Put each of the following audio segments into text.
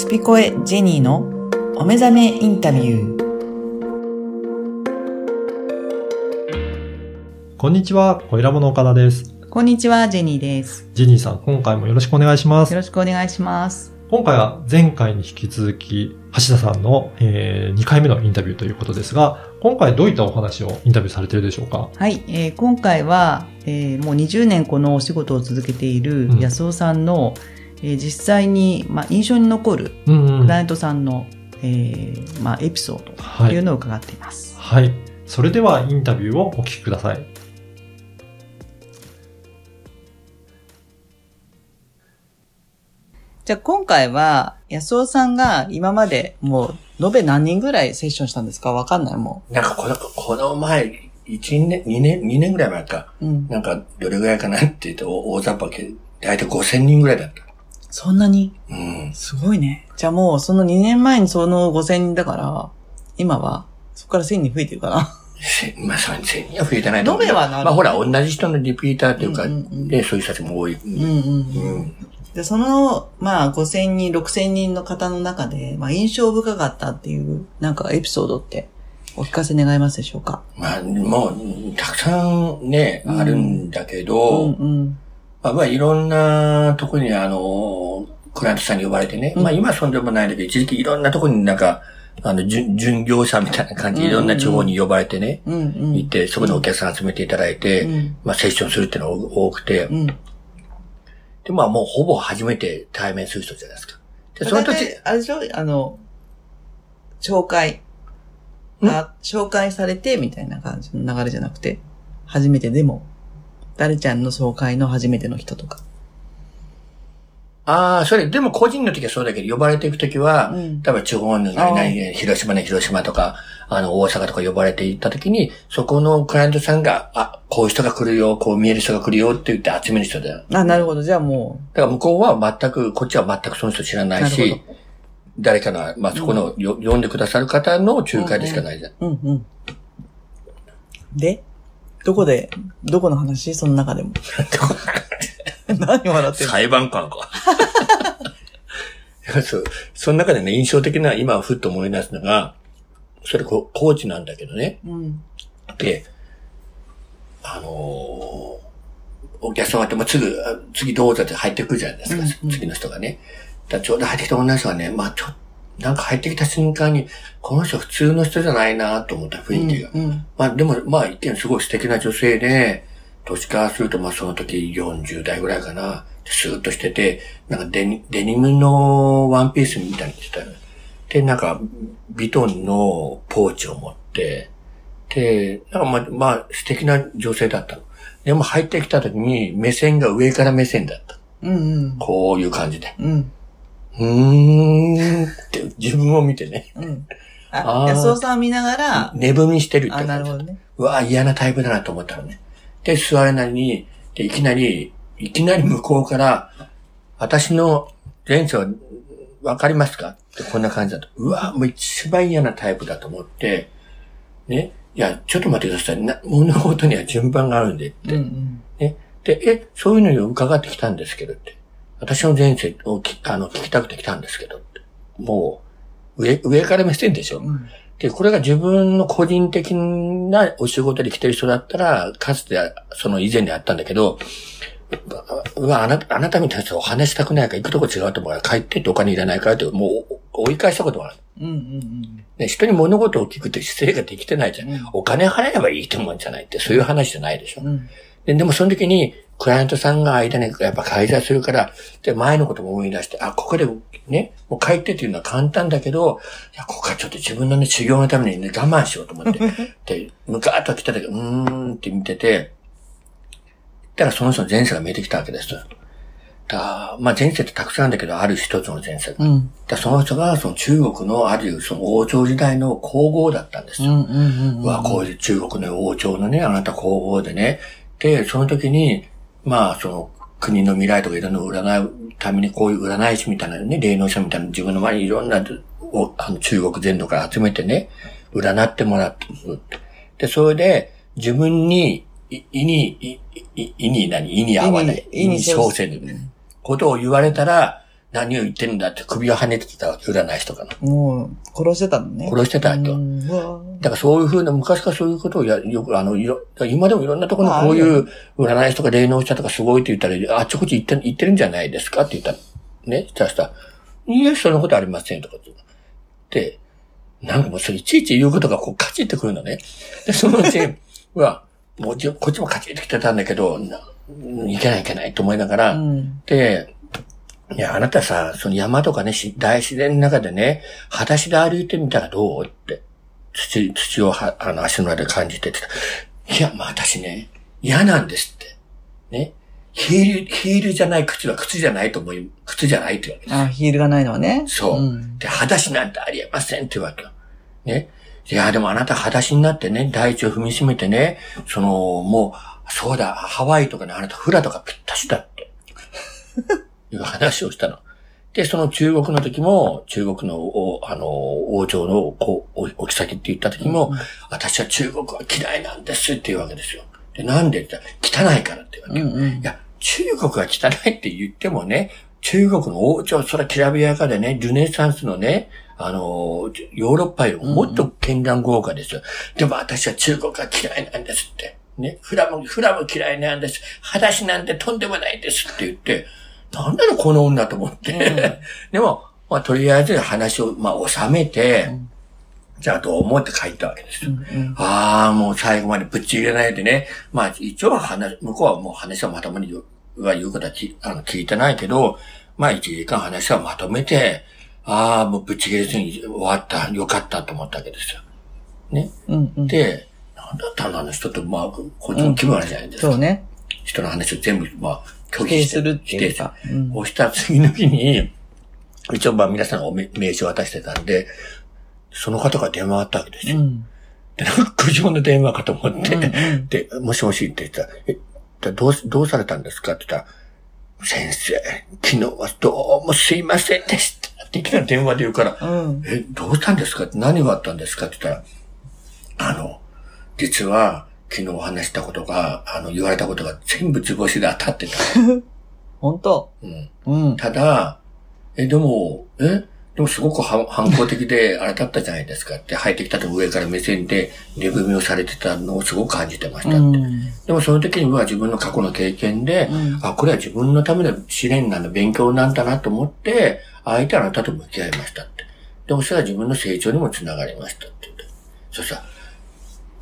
スピコエジェニーのお目覚めインタビュー。こんにちは、小ラボの岡田です。こんにちは、ジェニーです。ジェニーさん、今回もよろしくお願いしますよ。ろしくお願いします。今回は前回に引き続き、橋田さんの、え2回目のインタビューということですが、今回どういったお話をインタビューされているでしょうか？はい、えー今回は、えーもう20年このお仕事を続けているうん安尾さんの、えー実際に、まあ、印象に残るうんうん。クライアントさんの、えーまあ、エピソードはい。というのを伺っています。はい。それではインタビューをお聞きください。じゃあ今回は安尾さんが今までもう延べ何人ぐらいセッションしたんですか？わかんないもなんかこの、この前、1年、2年、2年ぐらい前か。う。うん。なんか、どれぐらいかなって言って、お大雑把け、だいたい5000人ぐらいだった。そんなに？うん。すごいね。じゃあもうその2年前にその5000人だから、今はそこから1000人増えてるかな。せまあ、1000人は増えてないと思う延べはなるまあ、ほら、同じ人のリピーターというか、うんうんうんで、そういう人たちも多い。うんうんうん。で、その、まあ、5000人、6000人の方の中で、まあ、印象深かったっていう、なんかエピソードって、お聞かせ願いますでしょうか？まあ、もう、たくさんね、うんあるんだけうど、んうん。まあ、まあ、いろんなとこに、あの、クライアントさんに呼ばれてね、うん。まあ、今はそんでもないんだけど、一時期いろんなとこになんか、あの、準、準業者みたいな感じで、いろんな地方に呼ばれてね、うん。うん。行って、そこでお客さん集めていただいて、うん。まあ、セッションするっていうのが多くて、うん。で、まあ、もうほぼ初めて対面する人じゃないですか。で、その時、あれでしょ？あの、紹介。あ、紹介されて、みたいな感じの流れじゃなくて、初めてでも、誰ちゃんの紹介の初めての人とか。ああ、それ、でも個人の時はそうだけど、呼ばれていく時は、うん多分地方の何々で広島ね、広島とか、あの、大阪とか呼ばれていった時に、そこのクライアントさんが、あ、こういう人が来るよ、こう見える人が来るよって言って集める人だよ。あ、なるほど。じゃあもだから向こうは全く、こっちは全くその人知らないし、誰かの、まあそこの、よ読んでくださる方の仲介でしかないじゃん。う、うんうん。で？どこで、どこの話？その中でも。何笑ってんの？裁判官か。そう。その中でね、印象的な、今ふっと思い出すのが、それココーチなんだけどね。うん。で、あのーお客様ってもうすぐ、あ次どうぞって入ってくるじゃないですか、うんうん次の人がね。だちょうど入ってきた女の人がね、まあちょなんか入ってきた瞬間に、この人普通の人じゃないなと思った雰囲気が。うんうん。まあでも、まあ一見すごい素敵な女性で、年からするとまあその時40代ぐらいかな。スーッとしてて、なんかデニデニムのワンピースみたいに着てたよ。で、なんか、ビトンのポーチを持って、で、なんかまあ、まあ素敵な女性だったの。でも入ってきた時に目線が上から目線だった。うんうん。こういう感じで。うん。うーんって自分を見てね、うん。あ、あー安尾さんを見ながら、寝踏みしてるってあ、な感じるほどね。うわ、嫌なタイプだなと思ったのね。で、座れなりに、で、いきなり、いきなり向こうから、私の前世はわかりますか？ってこんな感じだと。うわ、もう一番嫌なタイプだと思って、ね、いや、ちょっと待ってください。な物事には順番があるんでって。うんうん。ね。で、え、そういうのを伺ってきたんですけどって。私の前世をきあの聞きたくて来たんですけど。もう、上、上から目線でしょ。うん。で、これが自分の個人的なお仕事で来てる人だったら、かつて、その以前にあったんだけど、うわ、あなた、あなたみたいな人お話したくないから行くとこ違うと思うから帰ってってお金いらないからって、もう追い返したことがある。うんうんね、人に物事を聞くって姿勢ができてないじゃん。うんお金払えばいいと思うんじゃないって、そういう話じゃないでしょ。うん。うん。ででもその時に、クライアントさんが間にやっぱ介在するから、で、前のことも思い出して、あ、ここでね、もう帰ってっていうのは簡単だけど、いや、ここはちょっと自分のね、修行のためにね、我慢しようと思って。で、むかーっと来た時、うーんって見てて、ったらその人の前世が見えてきたわけですよ。だまあ前世ってたくさんあるんだけど、ある一つの前世が。うん。だその人が、その中国のあるその王朝時代の皇后だったんですよ。うんうんうん。うわ、こういう中国の王朝のね、あなた皇后でね。で、その時に、まあ、その、国の未来とかいろんなのを占うためにこういう占い師みたいなね、霊能者みたいな自分の前にいろんな、おあの中国全土から集めてね、占ってもらって。で、それで、自分に、い、意に、い、い、意に何？意に合わない。意に意に小生のことを言われたら、何を言ってんだって首を跳ねてたわけ、占い師とかの。もう、殺してたのね。殺してたわけよ。うんうわだからそういうふうな、昔からそういうことをや、よく、あの、いろ、今でもいろんなところにこういう占い師とか霊能者とかすごいって言ったら、あっちこっち言って、言ってるんじゃないですか？って言ったら、ね、したらさ、いや、そんなことありませんとかって。で、なんかもうそれいちいち言うことがこうカチってくるのね。で、そのうち、うわ、もうじこっちもカチってきてたんだけど、ないけないいけないと思いながら、うん。で、いや、あなたさ、その山とかね、し大自然の中でね、裸足で歩いてみたらどうって。土、土をは、あの、足の裏で感じてっていや、まあ私ね、嫌なんですって。ね。ヒール、ヒールじゃない靴は靴じゃないと思い、靴じゃないって言うわけです。あ、ヒールがないのはね。そう。ん。で、裸足なんてありえませんってわけよ。ね。いや、でもあなた裸足になってね、大地を踏みしめてね、その、もう、そうだ、ハワイとかね、あなたフラとかぴったしだって。いう話をしたの。で、その中国の時も、中国の、おあの、王朝の、こう、お、お妃って言った時も、私は中国は嫌いなんですって言うわけですよ。で、なんでって言ったら、汚いからって言うわけよ。うんうんい。や、中国が汚いって言ってもね、中国の王朝、それはきらびやかでね、ルネサンスのね、あの、ヨーロッパよりももっと絢爛豪華ですよ。でも私は中国が嫌いなんですって。ね、フラも、フラも嫌いなんです。裸足なんてとんでもないですって言って、なんなのこの女と思って。でも、まあ、とりあえず話を、まあ、収めて、うんじゃあどう思って書いたわけですよ。うんああ、もう最後までぶっちぎれないでね。まあ一応は話、向こうはもう話はまともに言うは言うことはきあの聞いてないけど、まあ1時間話はまとめて、ああ、もうぶっちぎれずに終わった、よかったと思ったわけですよ。ね。うんうん。で、なんだったのあの人と、まあ、こっちも気分あるじゃないですか。そうね。人の話を全部、まあ、拒否するっていうか。うんそしたら次の日に、一応まあ皆さんがお名名刺を渡してたんで、その方が電話あったわけですよ。うん。で、なんか苦情の電話かと思って、うんうんで、もしもしって言ったら、え、でどうし、どうされたんですか？って言ったら、先生、昨日はどうもすいませんでした。っていきなり電話で言うから、うん。え、どうしたんですか？何があったんですか？って言ったら、あの、実は、昨日お話したことが、あの、言われたことが全部図星で当たってた。本当？うん。うん。ただ、え、でも、え？でもすごく反反抗的で、あれだったじゃないですかって、入ってきたと上から目線で、寝踏みをされてたのをすごく感じてましたって。うん。でもその時には自分の過去の経験で、うんあ、これは自分のための試練なんだ、勉強なんだなと思って、相手あなたと向き合いましたって。でもそれは自分の成長にもつながりましたって言って。そしたら、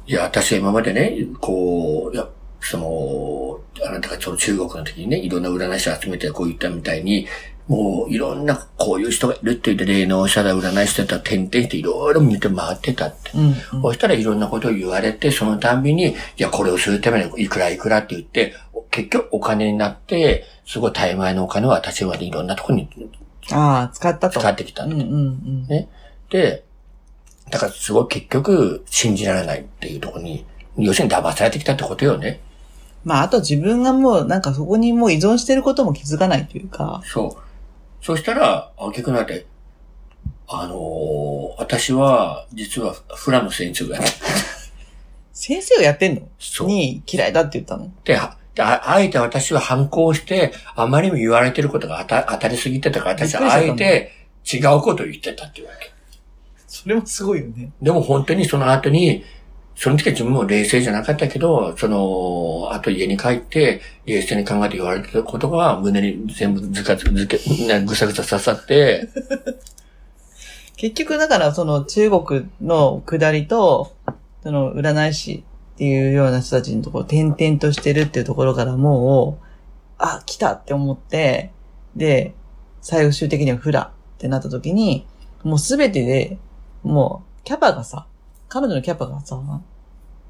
いや、私は今までね、こう、いや、その、あなたがちょうど中国の時にね、いろんな占い師を集めてこう言ったみたいに、もういろんなこういう人がいるって言って霊能者だ、占い師だったら点々していろいろ見て回ってたって。うん。そしたらいろんなことを言われて、そのたんびに、いや、これをするためにいくらいくらって言って、結局お金になって、すごい大枚のお金を私はいろんなところにああ、使ったと。使ってきたうんんうんうん。ね。で、だからすごい結局信じられないっていうところに、要するに騙されてきたってことよね。まあ、あと自分がもう、なんかそこにもう依存してることも気づかないというか。そう。そしたら、あ、結局なって、あのー私は、実はフラの先生がね、先生をやってんの？そう。に嫌いだって言ったの？で、あえて私は反抗して、あまりにも言われてることが当た当たりすぎてたから、私はあえて違うことを言ってたっていうわけ。それもすごいよね。でも本当にその後に、その時は自分も冷静じゃなかったけど、その、あと家に帰って、冷静に考えて言われてたことが胸に全部ずかずずけ、ねぐさぐさ刺さって、結局だからその中国の下りと、その占い師っていうような人たちのところ、点々としてるっていうところからもう、あ、来たって思って、で、最終的にはフラってなった時に、もうすべてで、もう、キャパがさ、彼女のキャパがさ、も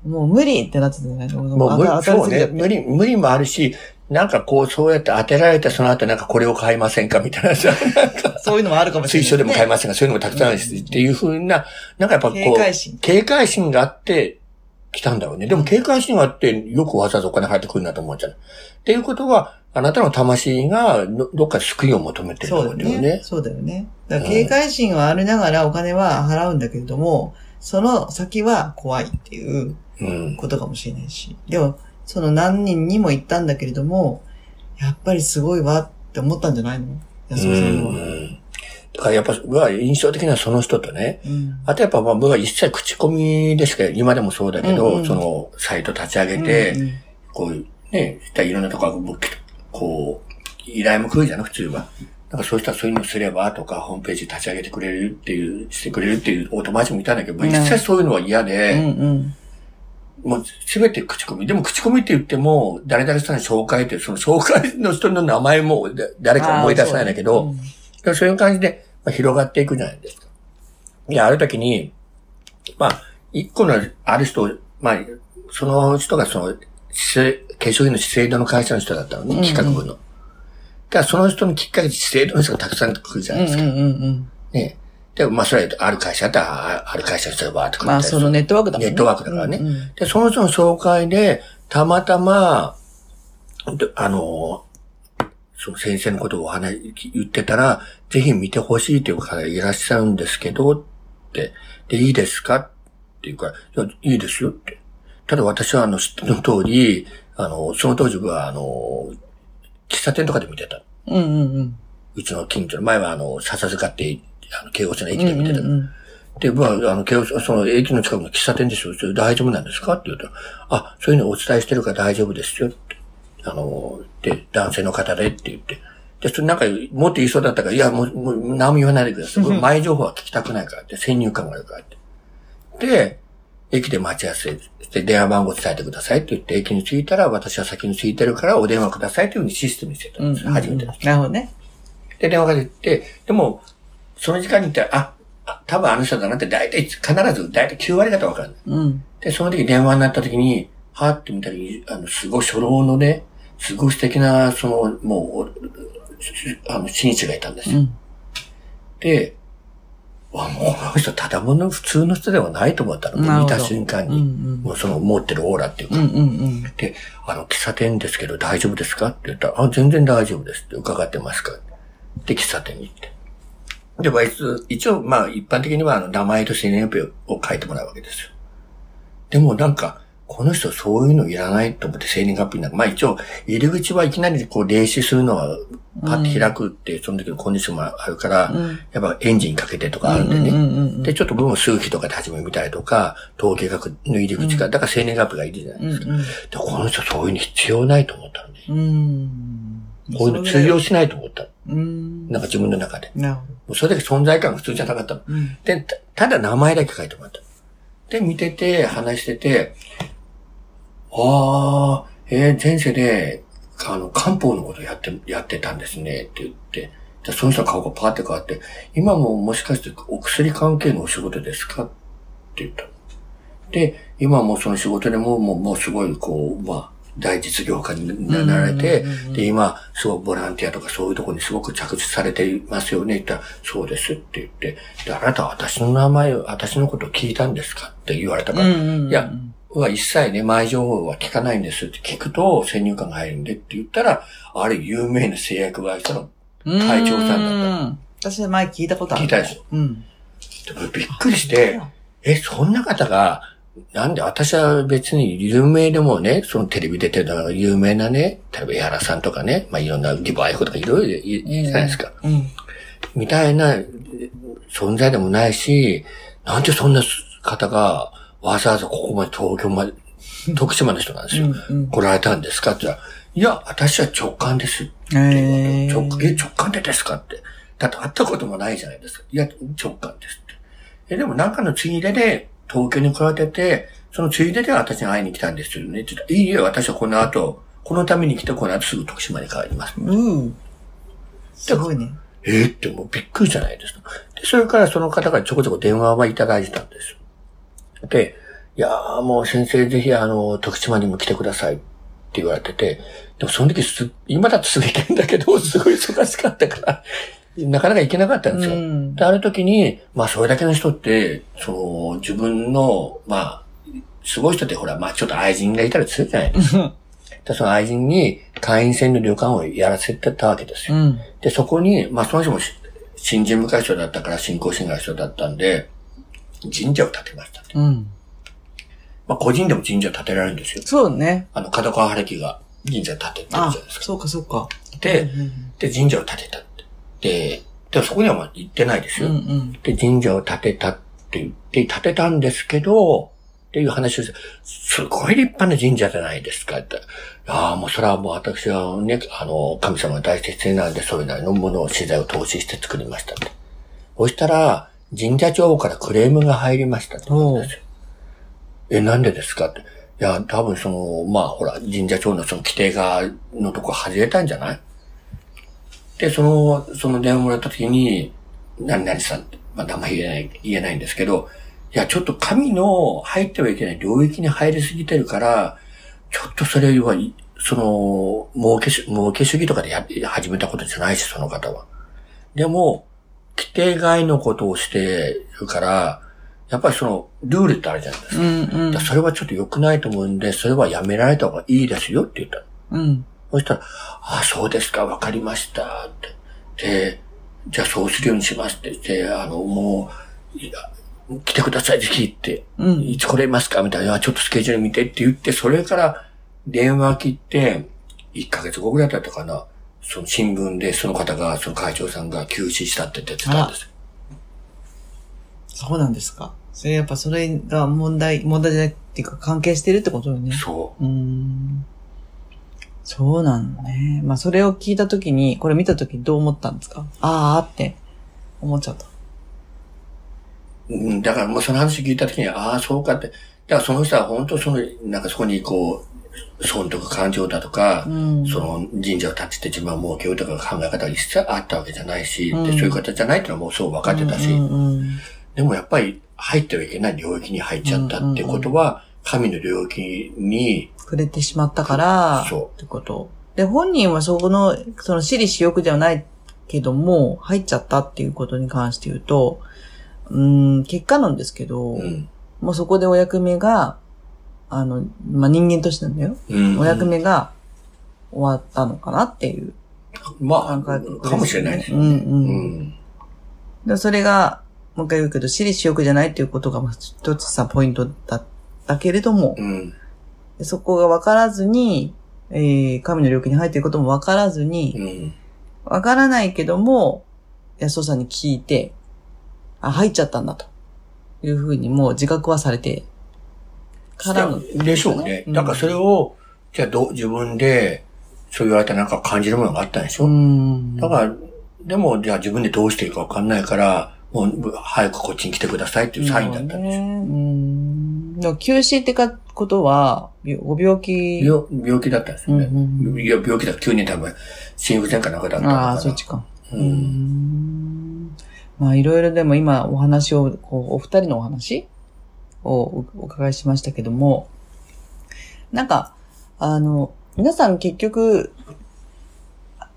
う無理ってなってたじゃない？のもう無理、そうね、無理、無理もあるし、なんかこう、そうやって当てられて、その後なんかこれを買いませんかみたいなさ、そういうのもあるかもしれない、推奨でも買いませんが、そういうのもたくさんあるし、っていうふうな、なんかやっぱこう、警戒心。警戒心があって来たんだろうね。でも警戒心があって、よくわざわざお金入ってくるなと思っちゃう。っていうことは、あなたの魂がどどっか救いを求めてるそうだよってことだよね。。ねそうだよね。だから警戒心はありながらお金は払うんだけれども、その先は怖いっていううん。ことかもしれないし。でも、その何人にも言ったんだけれども、やっぱりすごいわって思ったんじゃないの？安尾さんの。うんだからやっぱ、僕は印象的なその人とね、うん。あとやっぱまあ僕は一切口コミでしか、今でもそうだけど、うんうんそのサイト立ち上げて、うんうんこういうね、いろんなところがこう、依頼も来るじゃん、普通は。なんかそうしたらそういうのすればとか、ホームページ立ち上げてくれるっていう、してくれるっていうお友達もいたんだけど、一切そういうのは嫌で、うんうん。もうすべて口コミ。でも口コミって言っても、誰々さんに紹介って、その紹介の人の名前もだ誰か思い出せないんだけど、そうねでもそういう感じで、まあ、広がっていくじゃないですか。いや、ある時に、まあ、一個のある人、まあ、その人がその、化粧品の資生堂の会社の人だったのね、うんうん企画部の。だからその人のきっかけで資生堂の人がたくさん来るじゃないですか。うんうん。ね。で、まあ、それはある会社だったら、あある会社の人がバーって来るまあ、そのネットワークだもんね。ネットワークだからね。うんうんで、その人の紹介で、たまたま、であの、その先生のことをお話、言ってたら、ぜひ見てほしいという方がいらっしゃるんですけど、って、で、いいですか？って言うから、いや、いいですよって。ただ私は、あの、知っての通り、あの、その当時は、あの、喫茶店とかで見てた。うんうんうん。うちの近所の前は、あの、笹塚って、あの、京王線の駅で見てた。うんうんうんで、まあ、あの、京王その駅の近くの喫茶店ですよ。それ大丈夫なんですか？って言うと、あ、そういうのお伝えしてるから大丈夫ですよって。あの、で、男性の方でって言って。で、それなんか、もっと言いそうだったから、いや、もう、もう何も言わないでください。僕前情報は聞きたくないからって、先入観があるからって。で、駅で待ち合わせして、電話番号伝えてくださいって言って、駅に着いたら、私は先に着いてるから、お電話くださいというふうにシステムにしてたんですよ。初めてのなるほどね。で、電話が出て、でも、その時間に行ったら、あ、あ多分あの人だなって、大体、必ず、大体9割方わかる。うん。で、その時電話になった時に、はーって見たら、あの、すごい初老のね、すごい素敵な、その、もう、あの、紳士がいたんですよ。うん。で、わ、もうこの人、ただもの普通の人ではないと思ったの。なるほど見た瞬間うんに。うんもうその持ってるオーラっていうか。うんうんうん。で、あの、喫茶店ですけど大丈夫ですか？って言ったら、あ、全然大丈夫ですって伺ってますか？で、喫茶店に行って。で、まあ、一応、一応まあ、一般的には、あの、名前と生年月日を書いてもらうわけですよ。でもなんか、この人そういうのいらないと思って生年月日なんか、まあ一応、入り口はいきなりこう、霊視するのは、パッて開くって、その時のコンディションもあるから、うんやっぱエンジンかけてとかあるんでね。うんうんうんうんで、ちょっと僕も数日とかで始めみたいとか、統計学の入り口が、だから生年月日がいるじゃないですか。うんで、この人そういうの必要ないと思ったのね。うん。うん。こういうの通用しないと思ったの。うん。なんか自分の中で。なるほもうそれだけ存在感が普通じゃなかった。うん。で、たただ名前だけ書いてもらった。で、見てて、話してて、ああ、えー前世で、あの、漢方のことやって、やってたんですね、って言って、でその人の顔がパーって変わって、今ももしかしてお薬関係のお仕事ですか？って言った。の。で、今もその仕事でも、もう、もうすごい、こう、まあ、大実業家になられてで、今、すごいボランティアとかそういうところにすごく着地されていますよね。言ったら、そうですって言って、で、あなたは私の名前を、私のことを聞いたんですか？って言われたから、いや、は一切ね、前情報は聞かないんですって聞くと、先入観が入るんでって言ったら、あれ有名な製薬会社の会長さんだった。私前聞いたことある。聞いたでしょ？うん。でびっくりして、え、そんな方が、なんで私は別に有名でもね、そのテレビ出てる有名なね、例えば江原さんとかね、まあいろんなリバイフとかいろいろいいいじゃないですか。うん。みたいなえ存在でもないし、なんでそんな方がわざわざここまで東京まで、徳島の人なんですよ。うんうん来られたんですかって言ったら、いや、私は直感ですって言われて。へー直え直感でですかって。だって会ったこともないじゃないですか。いや、直感ですって。え、でもなんかのついでで東京に来られてて、そのついでで私に会いに来たんですよね。って言ったらいいえ、私はこの後、このために来て、この後すぐ徳島に帰ります。うん。すごいね。えーってもうびっくりじゃないですか。で、それからその方がちょこちょこ電話はいただいてたんですよ。で、いやーもう先生ぜひあの、徳島にも来てくださいって言われてて、でもその時す、今だとすぐ行けんだけど、すごい忙しかったから、なかなか行けなかったんですよ。うんで、ある時に、まあそれだけの人って、その、自分の、まあ、すごい人ってほら、まあちょっと愛人がいたりするじゃないですか。でその愛人に会員制の旅館をやらせてたわけですよ。うん。で、そこに、まあ、その人もし新人部会長だったから信仰心が人だったんで、神社を建てましたって。うん。まあ、個人でも神社建てられるんですよ。そうね。あの、角川春樹が神社建ててるじゃあないです、か。そうかそうか。でうん、で、神社を建てたって。で、でもそこにはまあ行ってないですよ。うんうん。で、神社を建てたって言って、建てたんですけど、っていう話をして、すごい立派な神社じゃないですかって。いやあもうそれはもう私はね、あの、神様が大切なんで、それなりのものを資材を投資して作りましたって。そしたら、神社長からクレームが入りましたって言うんですよ。え、なんでですか？って。いや、多分その、まあほら、神社長のその規定が、のとこ外れたんじゃない？で、その、その電話もらった時に、何々さんって、まあ名前言えない、言えないんですけど、いや、ちょっと神の入ってはいけない領域に入りすぎてるから、ちょっとそれは、その、儲けし、儲け主義とかでや始めたことじゃないし、その方は。でも、規定外のことをしてるから、やっぱりその、ルールってあるじゃないですか。うんうんそれはちょっと良くないと思うんで、それはやめられた方がいいですよって言ったの。うん。そしたら、あ、そうですか、わかりました、って。で、じゃあそうするようにしますって言って、あの、もう、来てください、ぜひって。うんいつ来れますか？みたいな、あちょっとスケジュール見てって言って、それから電話切って、1ヶ月後ぐらいだったかな。その新聞でその方が、その会長さんが休止したって出てたんですよ。そうなんですか。それやっぱそれが問題、問題じゃないっていうか関係してるってことよね。そうーん。そうなのね。まあそれを聞いたときに、これ見たときにどう思ったんですか？あーって思っちゃった。う。うん、だからもうその話聞いたときに、ああ、そうかって。だからその人は本当その、なんかそこにこう、損得感情だとか、うん。その神社を建てて自分は儲けようとか考え方が一切あったわけじゃないし、うんでそういう方じゃないっていうのはもうそう分かってたし、でもやっぱり入ってはいけない領域に入っちゃったってことは、神の領域に、触れてしまったから、そってこと。で、本人はそこの、その私利私欲ではないけども、入っちゃったっていうことに関して言うと、うーん、結果なんですけど、うん。もうそこでお役目が、あの、まあ、人間としてなんだよ。うん。お役目が終わったのかなっていうまあ、感覚ですよねかもしれないね。うんうん。うん。でそれが、もう一回言うけど、私利私欲じゃないっていうことが、まあ一つさ、ポイントだったけれども、うん。でそこが分からずに、えー、神の領域に入っていることも分からずに、うん。分からないけども、安尾さんに聞いて、あ、入っちゃったんだと。いうふうにもう自覚はされて、からの。でしょうね。うんだからそれを、じゃあどう、自分で、そう言われたなんか感じるものがあったんでしょ、うん。だから、でも、じゃあ自分でどうしていいかわかんないから、もう、早くこっちに来てくださいっていうサインだったんですよ。ね。うん。休止ってか、ことは、びご病気？病病気だったんですよね。うんうんいや病気だ急に多分、心不全かなんかだったのかな。ああ、そっちか。う。うんん。まあ、いろいろでも今お話を、こう、お二人のお話をおお伺いしましたけども、なんか、あの、皆さん結局、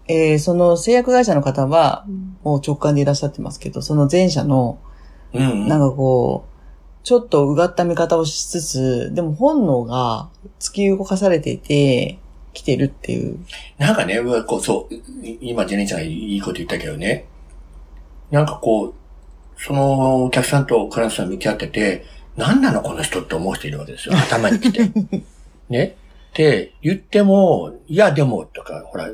えーその製薬会社の方は、もう直感でいらっしゃってますけど、その前者の、うん。なんかこう、ちょっとうがった見方をしつつ、でも本能が突き動かされていて、来てるっていう。なんかね、うわこう、そう、い今、ジェネちゃんがいいこと言ったけどね、なんかこう、そのお客さんとクライアントさん向き合ってて、何なのこの人って思う人いるわけですよ。頭に来て。ね。って言っても、いやでもとか、ほら、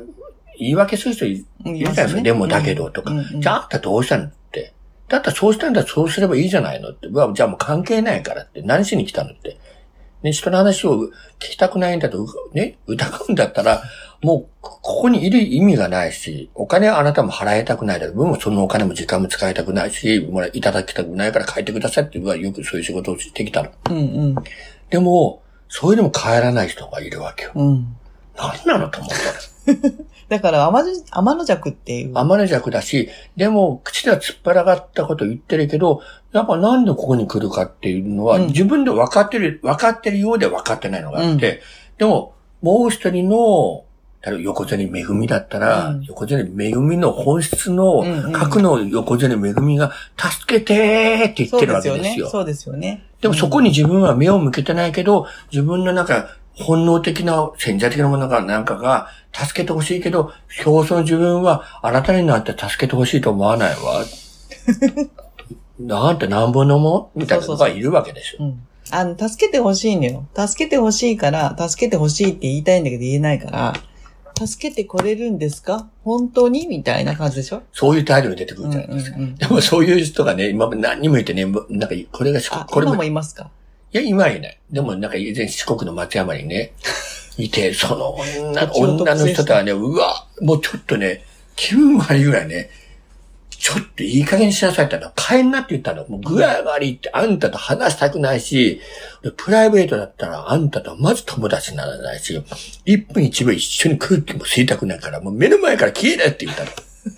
言い訳する人いいるじゃないですか。でもだけどとか。じゃああんたどうしたのって。だったらそうしたんだそうすればいいじゃないのって。じゃあもう関係ないからって。何しに来たのって。ね、人の話を聞きたくないんだと、うね、疑うんだったら、もう、ここにいる意味がないし、お金はあなたも払いたくないだろう。僕もそのお金も時間も使いたくないし、もらいただきたくないから帰ってくださいって、僕はよくそういう仕事をしてきたの。うんうん。でも、そういうのも帰らない人がいるわけよ。うん。何なのと思ったら。だから、天の天の弱っていう。天の弱だし、でも、口では突っ張らがったこと言ってるけど、やっぱなんでここに来るかっていうのは、うん自分で分かってる、分かってるようで分かってないのがあって、でも、もう一人の、横銭めぐみだったら、うん横銭めぐみの本質の、核の横銭めぐみが、助けてーって言ってる。わけですよ。そうですよね。でもそこに自分は目を向けてないけど、自分のなんか本能的な潜在的なものがなんかが助けてほしいけど、表層の自分はあなたになんて助けてほしいと思わないわ。なんてなんぼのも？みたいなのがいるわけですよ。うん。あの、助けてほしいのよ。助けてほしいから、助けてほしいって言いたいんだけど言えないから、助けてこれるんですか？本当に？みたいな感じでしょ？そういう態度が出てくるじゃないですか。うん。でもそういう人がね、今まで何人もいてね、なんかこれが四国これも、いもいますか？や、今はいない。でもなんか以前四国の松山にね、いて、その女女の人とはね、うわ、もうちょっとね、気分悪いぐらいね、ちょっといい加減にしなさいって言ったら、帰んなって言ったの。もう具合悪いって、あんたと話したくないし、でプライベートだったら、あんたとはまず友達にならないし、一分一秒一緒に空気も吸いたくないから、もう目の前から消えれって言ったの。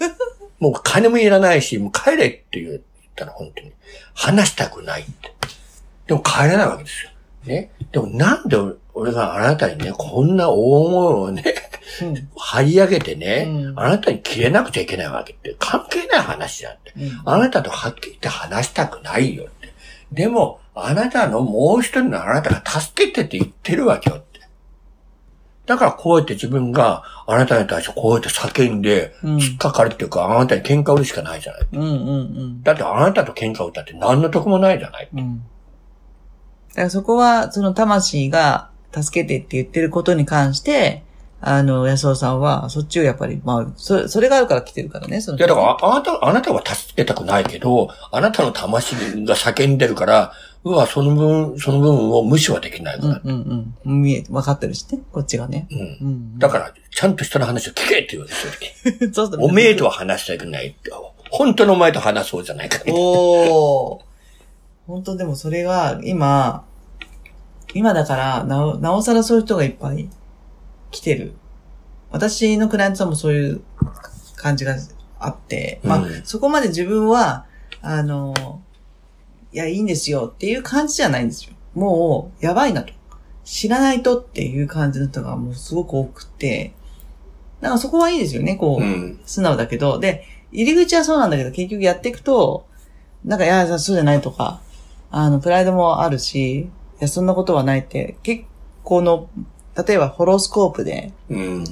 もう金もいらないし、もう帰れって言ったら、本当に。話したくないって。でも帰れないわけですよ。ね。でもなんで俺があなたにね、こんな大物をね、うん。張り上げてね、うんあなたに切れなくちゃいけないわけって、関係ない話だって。うんあなたとはっきり言って話したくないよって。でも、あなたのもう一人のあなたが助けてって言ってるわけよって。だからこうやって自分があなたに対してこうやって叫んで、うん突っかかるっていうか、あなたに喧嘩売るしかないじゃない。うんうんうん。だってあなたと喧嘩売ったって何の得もないじゃない。うん。だからそこは、その魂が助けてって言ってることに関して、あの、安尾さんは、そっちをやっぱり、まあ、そそれがあるから来てるからね、そのいや、だから、ああなた、あなたは助けたくないけど、あなたの魂が叫んでるから、うわ、その分、その分を無視はできないから。うんうんうん。見え、分かってるしね、こっちがね。うん。うん。だから、ちゃんと人の話を聞けって言うんですよ。そうするおめえとは話しちゃいけないって。本当のお前と話そうじゃないか。おー。本当でもそれが、今、今だから、なお、なおさらそういう人がいっぱい来てる。私のクライアントさんもそういう感じがあって、まあ、うんそこまで自分は、あの、いや、いいんですよっていう感じじゃないんですよ。もう、やばいなと。知らないとっていう感じの人がもうすごく多くて、だからそこはいいですよね、こう。うん。素直だけど、で、入り口はそうなんだけど、結局やっていくと、なんか、いや、そうじゃないとか、あの、プライドもあるし、いや、そんなことはないって、結構の、例えばホロスコープで、うん。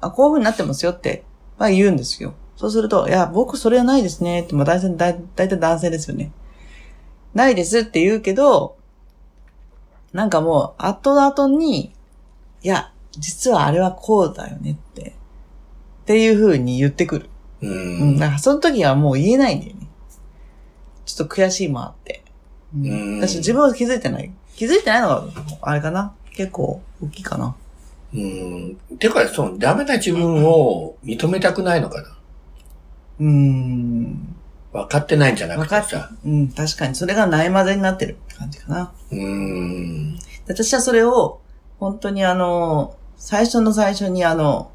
あ、こういう風になってますよって、まあ言うんですよ。そうすると、いや、僕それはないですねって、まあ大体、大大体男性ですよね。ないですって言うけど、なんかもう、後々に、いや、実はあれはこうだよねって、っていう風に言ってくる。ううん。ん。だからその時はもう言えないんだよね。ちょっと悔しいもあって。ううん私自分は気づいてない。気づいてないのが、あれかな結構大きいかな。うん。てか、その、ダメな自分を認めたくないのかな？うーん。分かってないんじゃな分かっくてさ。うん、確かに。それがないまぜになってる感じかな。うん。で私はそれを、本当にあの、最初の最初にあの、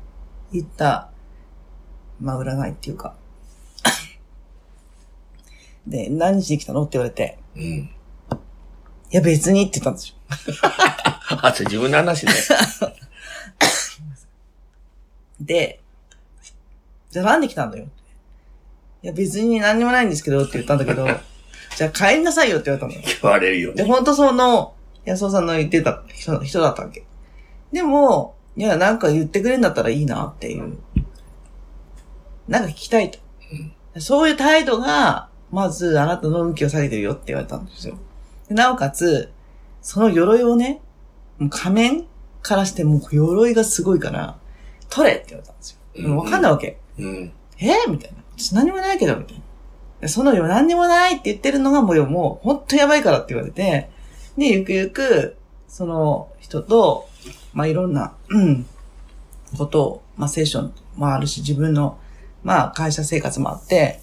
言った、まあ、占いっていうか。で、何日に来たの？って言われて、うん。いや別にって言ったんですよ。あ、それ自分の話ね。で、じゃあなんで来たんだよいや別に何にもないんですけどって言ったんだけど、じゃあ帰りなさいよって言われたのよ。言われるよで、ね。本当その、安尾さんの言ってた人人だったわけ。でも、いや、なんか言ってくれるんだったらいいなっていう。なんか聞きたいと。そういう態度が、まずあなたの運気を下げてるよって言われたんですよ。でなおかつ、その鎧をね、仮面からしてもう鎧がすごいから、取れって言われたんですよ。わかんないわけ。うん。え？ーみたいな。私何もないけど、みたいな。でそのよ、何にもないって言ってるのがもうよ、もう、ほんとやばいからって言われて、で、ゆくゆく、その人と、まあ、いろんな、うん、ことを、まあ、セッションもあるし、自分の、まあ、会社生活もあって、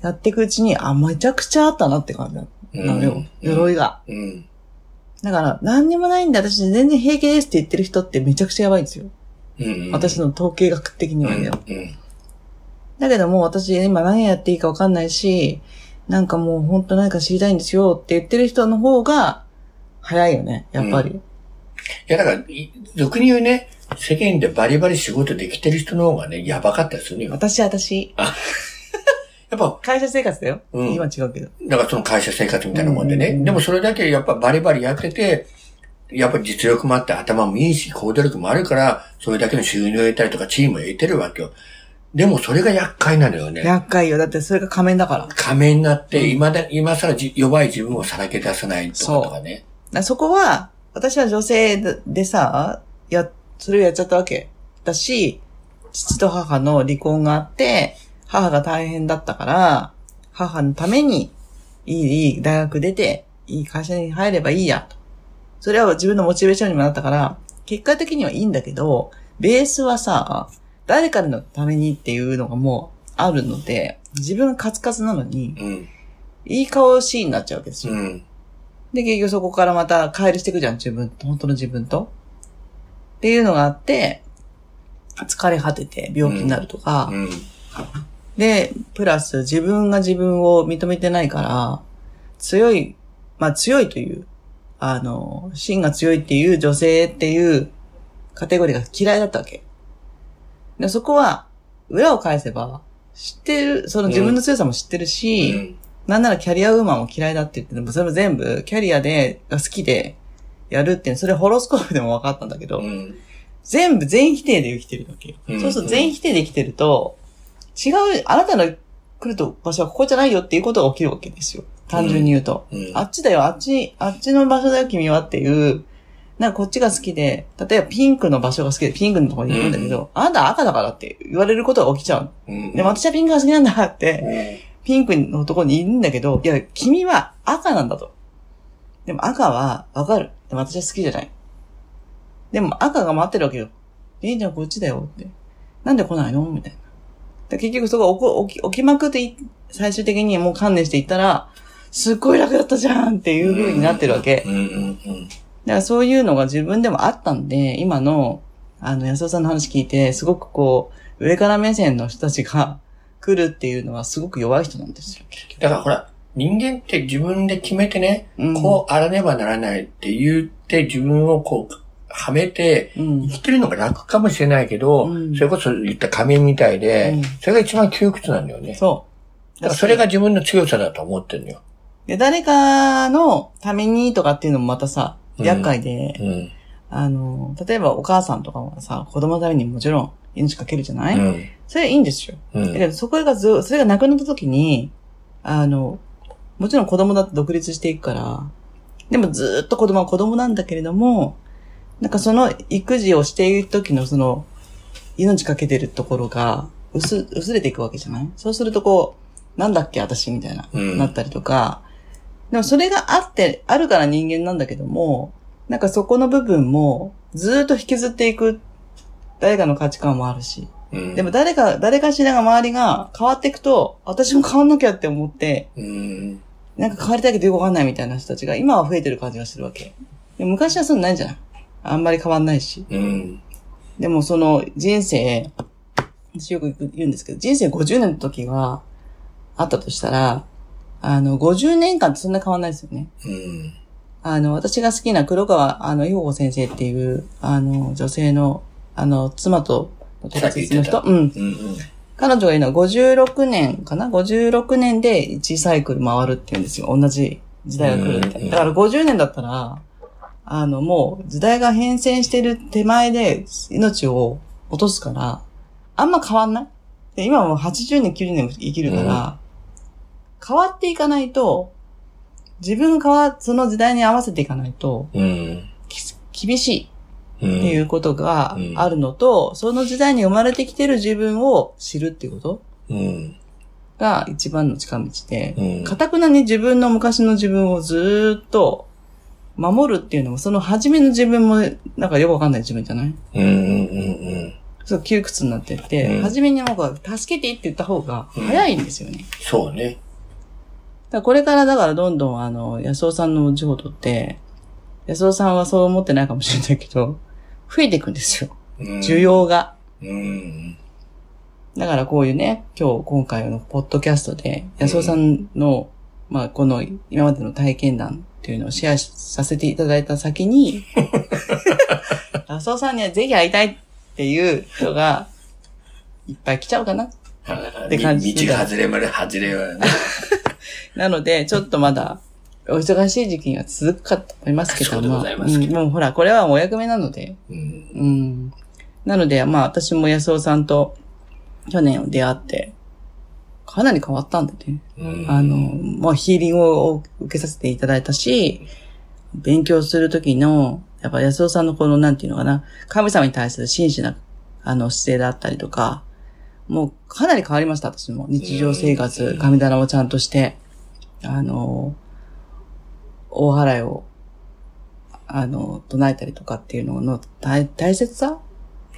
やっていくうちに、あ、めちゃくちゃあったなって感じなのよ、うん鎧が。うん。だから、何にもないんで、私全然平気ですって言ってる人ってめちゃくちゃやばいんですよ。うん。私の統計学的にはね。うん。だけどもう私今何やっていいかわかんないし、なんかもう本当何か知りたいんですよって言ってる人の方が早いよね、やっぱり。いや、だから、い俗に言うね、世間でバリバリ仕事できてる人の方がね、やばかったりすよ。私、私、やっぱ、会社生活だよ。うん今違うけど。だからその会社生活みたいなもんでね。うんうんうんでもそれだけやっぱバリバリやってて、やっぱ実力もあって頭もいいし、行動力もあるから、それだけの収入を得たりとかチームを得てるわけよ。でもそれが厄介なのよね。厄介よ。だってそれが仮面だから。仮面になって、今だ、今更じ弱い自分をさらけ出さないとかとかね。らそこは、私は女性ででさ、や、それをやっちゃったわけ。だし、父と母の離婚があって、母が大変だったから、母のために、いい、いい大学出て、いい会社に入ればいいや、と。それは自分のモチベーションにもなったから、結果的にはいいんだけど、ベースはさ、誰かのためにっていうのがもうあるので、自分がカツカツなのに、うん。いい顔シーンになっちゃうわけですよ。うん。で、結局そこからまた帰りしていくじゃん、自分、本当の自分と。っていうのがあって、疲れ果てて病気になるとか、うん。で、プラス自分が自分を認めてないから、強い、まあ強いという、あの、芯が強いっていう女性っていうカテゴリーが嫌いだったわけ。で、そこは、裏を返せば、知ってる、その自分の強さも知ってるし、うんなんならキャリアウーマンも嫌いだって言ってても、それも全部キャリアで、が好きでやるっていう、それホロスコープでも分かったんだけど、うん。全部全否定で生きてるわけよ。うんそうすると全否定で生きてると、違う、あなたの来ると場所はここじゃないよっていうことが起きるわけですよ。単純に言うと。うん。あっちだよ、あっち、あっちの場所だよ、君はっていう、なんかこっちが好きで、例えばピンクの場所が好きでピンクのところに行くんだけど、あなたは赤だからって言われることが起きちゃう。うん。でも私はピンクが好きなんだって、うんピンクのところにいるんだけど、いや、君は赤なんだと。でも赤はわかる。でも私は好きじゃない。でも赤が待ってるわけよ。いいじゃん、こっちだよって。なんで来ないの？みたいな。で結局そこが起き起きまくってい、最終的にもう観念していったら、すっごい楽だったじゃんっていう風になってるわけ。だからそういうのが自分でもあったんで、今の、あの、安尾さんの話聞いて、すごくこう、上から目線の人たちが来るっていうのはすごく弱い人なんですよ。だからほら、人間って自分で決めてね、うんこうあらねばならないって言って自分をこう、はめて、うん生。きてるのが楽かもしれないけど、うんそれこそ言った仮面みたいで、うんそれが一番窮屈なんだよね。そう。だからそれが自分の強さだと思ってるのよ。で、誰かのためにとかっていうのもまたさ、うん厄介で、うん。あの、例えばお母さんとかはさ、子供のためにもちろん命かけるじゃない、うん。それはいいんですよ。うん。だけど、そこがず、それがなくなった時に、あの、もちろん子供だって独立していくから、でもずーっと子供は子供なんだけれども、なんかその育児をしている時のその、命かけてるところが、薄、薄れていくわけじゃない？そうするとこう、なんだっけ私みたいな、うんなったりとか、でもそれがあって、あるから人間なんだけども、なんかそこの部分も、ずーっと引きずっていく、誰かの価値観もあるし、うん。でも誰か、誰かしらが周りが変わっていくと、私も変わんなきゃって思って、うん。なんか変わりたいけどよくわかんないみたいな人たちが今は増えてる感じがするわけ。で昔はそうないじゃん。あんまり変わんないし。うん。でもその人生、私よく言うんですけど、人生50年の時があったとしたら、あの、50年間ってそんな変わんないですよね。うん。あの、私が好きな黒川、あの、いほこ先生っていう、あの、女性の、あの、妻と、さっき言ってたの人、うん。うん。彼女が言うのは56年かな ?56 年で1サイクル回るって言うんですよ。同じ時代が来るみたいうんな。だから50年だったら、あの、もう時代が変遷してる手前で命を落とすから、あんま変わんない？で今もう80年、90年生きるから、変わっていかないと、自分が変わ、その時代に合わせていかないと、うん。き厳しいうん。っていうことがうんあるのと、その時代に生まれてきてる自分を知るっていうことうん。が一番の近道で、うん。かたくなに自分の昔の自分をずーっと守るっていうのも、その初めの自分も、なんかよくわかんない自分じゃない？うん。うん。うん。そう、窮屈になってって、うん初めになんか、助けてって言った方が早いんですよね。そうね。だこれからだからどんどんあの、安尾さんのお仕事って、安尾さんはそう思ってないかもしれないけど、増えていくんですよ。うん需。要が。うん。だからこういうね、今日、今回のポッドキャストで、安尾さんの、まあ、この今までの体験談っていうのをシェアさせていただいた先に、安尾さんにはぜひ会いたいっていう人が、いっぱい来ちゃうかな。って感じ道が外れまで外れはね。なので、ちょっとまだ、お忙しい時期が続くかと思いますけどそうでも、ございますけどうんもうほら、これはお役目なので、うん。うん。なので、まあ私も安尾さんと去年出会って、かなり変わったんでね。うんあの、もうヒーリングを受けさせていただいたし、勉強するときの、やっぱ安尾さんのこの、なんていうのかな、神様に対する真摯な、あの、姿勢だったりとか、もうかなり変わりました、私も。日常生活、神棚をちゃんとして、あの、大払いを、あの、唱えたりとかっていうのの大大切さ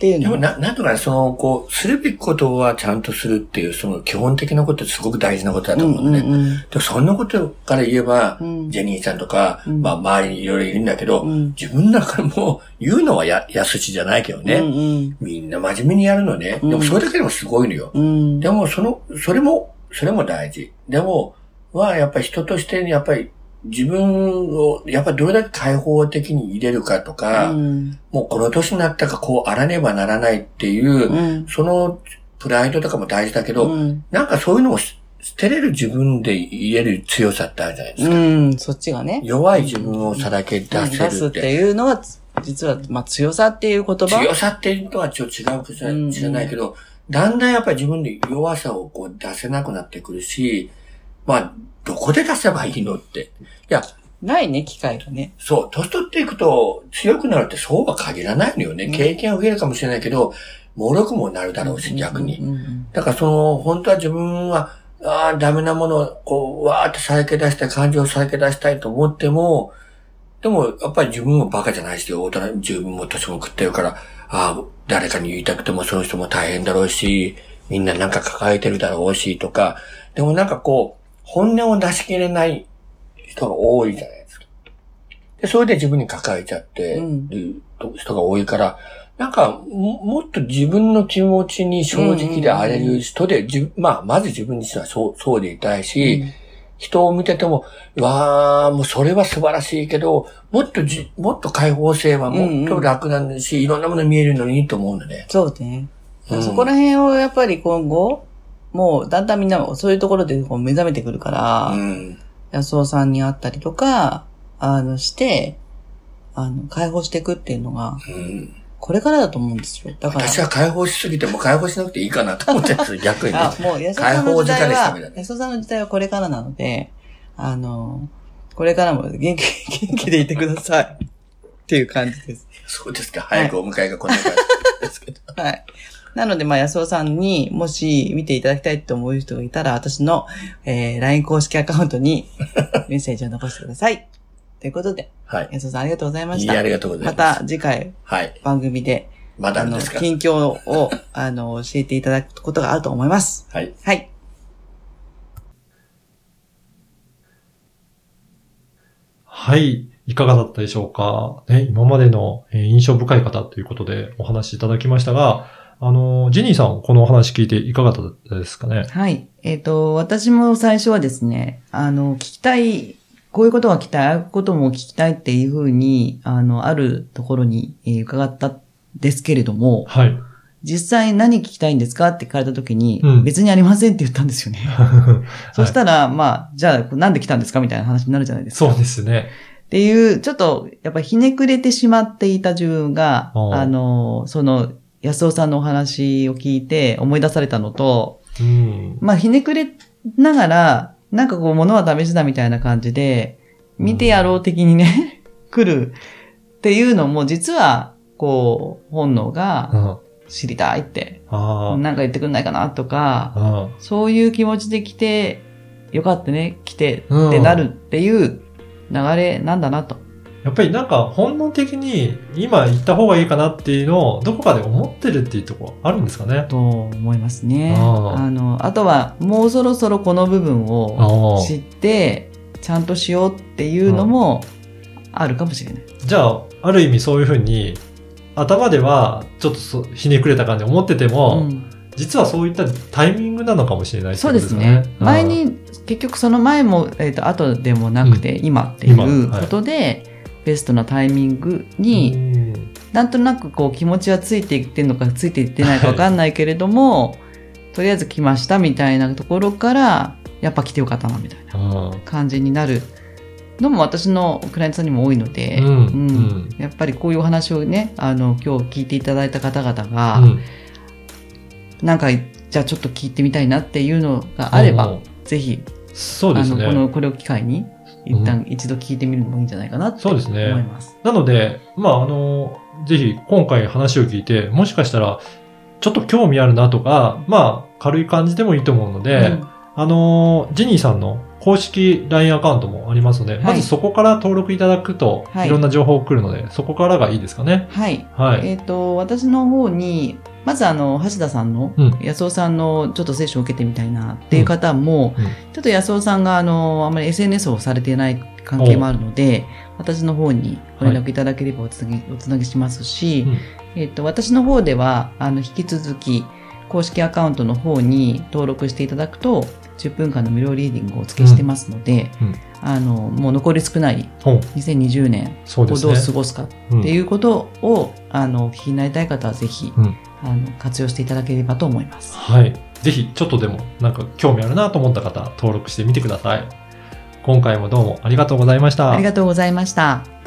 っていうのでもな、なんとかね、その、こう、するべきことはちゃんとするっていう、その基本的なことってすごく大事なことだと思うのね。うんうんでもそんなことから言えば、うんジェニーさんとか、うんまあ周りにいろいろいるんだけど、うん自分の中でも言うのはや、やすしじゃないけどね、うんうんみんな真面目にやるのね。うんでもそれだけでもすごいのよ。うん。でもその、それも、それも大事。でも、はやっぱり人としてやっぱり自分を、やっぱりどれだけ開放的に入れるかとか、うんもうこの年になったからこうあらねばならないっていう、うんそのプライドとかも大事だけど、うんなんかそういうのをし捨てれる自分で言える強さってあるじゃないですか。うん、そっちがね。弱い自分をさらけ出せ出すっるってて。いうのは、実は、まあ、強さっていう言葉。強さっていうのはちょっと違うかもしれないけど、だんだんやっぱり自分で弱さをこう出せなくなってくるし、まあ、どこで出せばいいのって。いや、ないね、機会がね。そう、年取っていくと強くなるってそうは限らないのよね。うん経験は増えるかもしれないけど、脆くもなるだろうし、逆に。だからその、本当は自分は、ああ、ダメなものを、こう、わーってさらけ出したい、感情をさらけ出したいと思っても、でも、やっぱり自分もバカじゃないし、大人、自分も年も食ってるから、ああ、誰かに言いたくてもその人も大変だろうし、みんななんか抱えてるだろうし、とか、でもなんかこう、本音を出し切れない人が多いじゃないですか。で、それで自分に抱えちゃってうんる人が多いから、なんかも、もっと自分の気持ちに正直であれる人で、じまあ、まず自分自身はそう、そうでいたいし、人を見てても、うわー、もうそれは素晴らしいけど、もっとじ、もっと開放性はもっと楽なんだし、いろんなもの見えるのにいいと思うんだね。そうね。うんそこら辺をやっぱり今後、もうだんだんみんなもそういうところでこう目覚めてくるから、うん。安尾さんに会ったりとか、あの、して、あの、解放していくっていうのが、うん。これからだと思うんですよ。だから、私は解放しすぎても解放しなくていいかなと思ってるんですよ、逆にね。あ、もう安尾さんの時代は安尾さんの時代はこれからなので、あの、これからも元気、元気でいてください。っていう感じです。そうですか。早くお迎えが来ない感じですけど。はい。なので、まあ、安尾さんにもし見ていただきたいと思う人がいたら、私の、えー、LINE 公式アカウントに メッセージを残してください。ということで、はい。安尾さんありがとうございまいや、した。ありがとうございまます。た次回はい。番組で、まだあの、近況を、あの、教えていただくことがあると思います。はい。はい。はい。いかがだったでしょうかね、今までのえー印象深い方ということでお話しいただきましたが、あの、ジェニーさん、このお話聞いていかがだったですかね？はい。えっ、と、私も最初はですね、あの、聞きたい、こういうことが聞きたい、ああいうことも聞きたいっていうふうに、あの、あるところに、えー伺ったんですけれども、はい。実際何聞きたいんですかって聞かれたときに、うん別にありませんって言ったんですよね。そしたら、まあ、じゃあ、なんで来たんですかみたいな話になるじゃないですか。そうですね。っていう、ちょっと、やっぱひねくれてしまっていた自分が、あの、その、安尾さんのお話を聞いて思い出されたのと、うん。まあ、ひねくれながら、なんかこう、物は試しだみたいな感じで、見てやろう的にね、来るっていうのも、実は、こう、本能うがん。知りたいって、あなんか言ってくんないかなとか、あ。そういう気持ちで来て、よかったね、来てうんってなるっていう流れなんだなと。やっぱりなんか本能的に今行った方がいいかなっていうのをどこかで思ってるっていうところあるんですかね？と思いますね。あの、あとは、もうそろそろこの部分を知って、ちゃんとしようっていうのもあるかもしれない。じゃあ、ある意味そういうふうに頭ではちょっとそひねくれた感じで思ってても、うん実はそういったタイミングなのかもしれないってそうですね。うん前に、結局その前も、えっ、と、後でもなくて、今ってい今うはいことで、ベストなタイミングうに、ん。なんとなくこう気持ちはついていってんのかついていってないかわかんないけれども、とりあえず来ましたみたいなところから、やっぱ来てよかったなみたいなうん感じになるのも私のクライアントさんにも多いので、うん。うん。やっぱりこういうお話をね、あの、今日聞いていただいた方々が、うん。なんか、じゃあちょっと聞いてみたいなっていうのがあれば、うん。ぜひ、そうですあの、この、ね。これを機会に、一旦一度聞いてみるのもいいんじゃないかなって思そうですねいます。なので、まあ、あの、ぜひ今回話を聞いて、もしかしたら、ちょっと興味あるなとか、まあ、軽い感じでもいいと思うので、うんあのージェニーさんの公式 LINE アカウントもありますので、いまずそこから登録いただくと、はいいろんな情報来るので、そこからがいいですかね。はい。はい。えっ、と、私の方に、まずあの、橋田さんの、うん。安尾さんのちょっとセッションを受けてみたいなっていう方も、うん。うん。ちょっと安尾さんがあの、あまり SNS をされていない関係もあるので、私の方にご連絡いただければおつなぎ、おつなぎしますし、えっ、と、私の方では、あの、引き続き、公式アカウントの方に登録していただくと、10分間の無料リーディングをお付けしてますので、あの、もう残り少ないほう。2020年をどう。過ごすかうんっていうことを、あの、お聞きになりたい方はぜひ、うんあの、活用していただければと思います。はい。ぜひ、ちょっとでも、なんか興味あるなと思った方、登録してみてください。今回もどうもありがとうございました。ありがとうございました。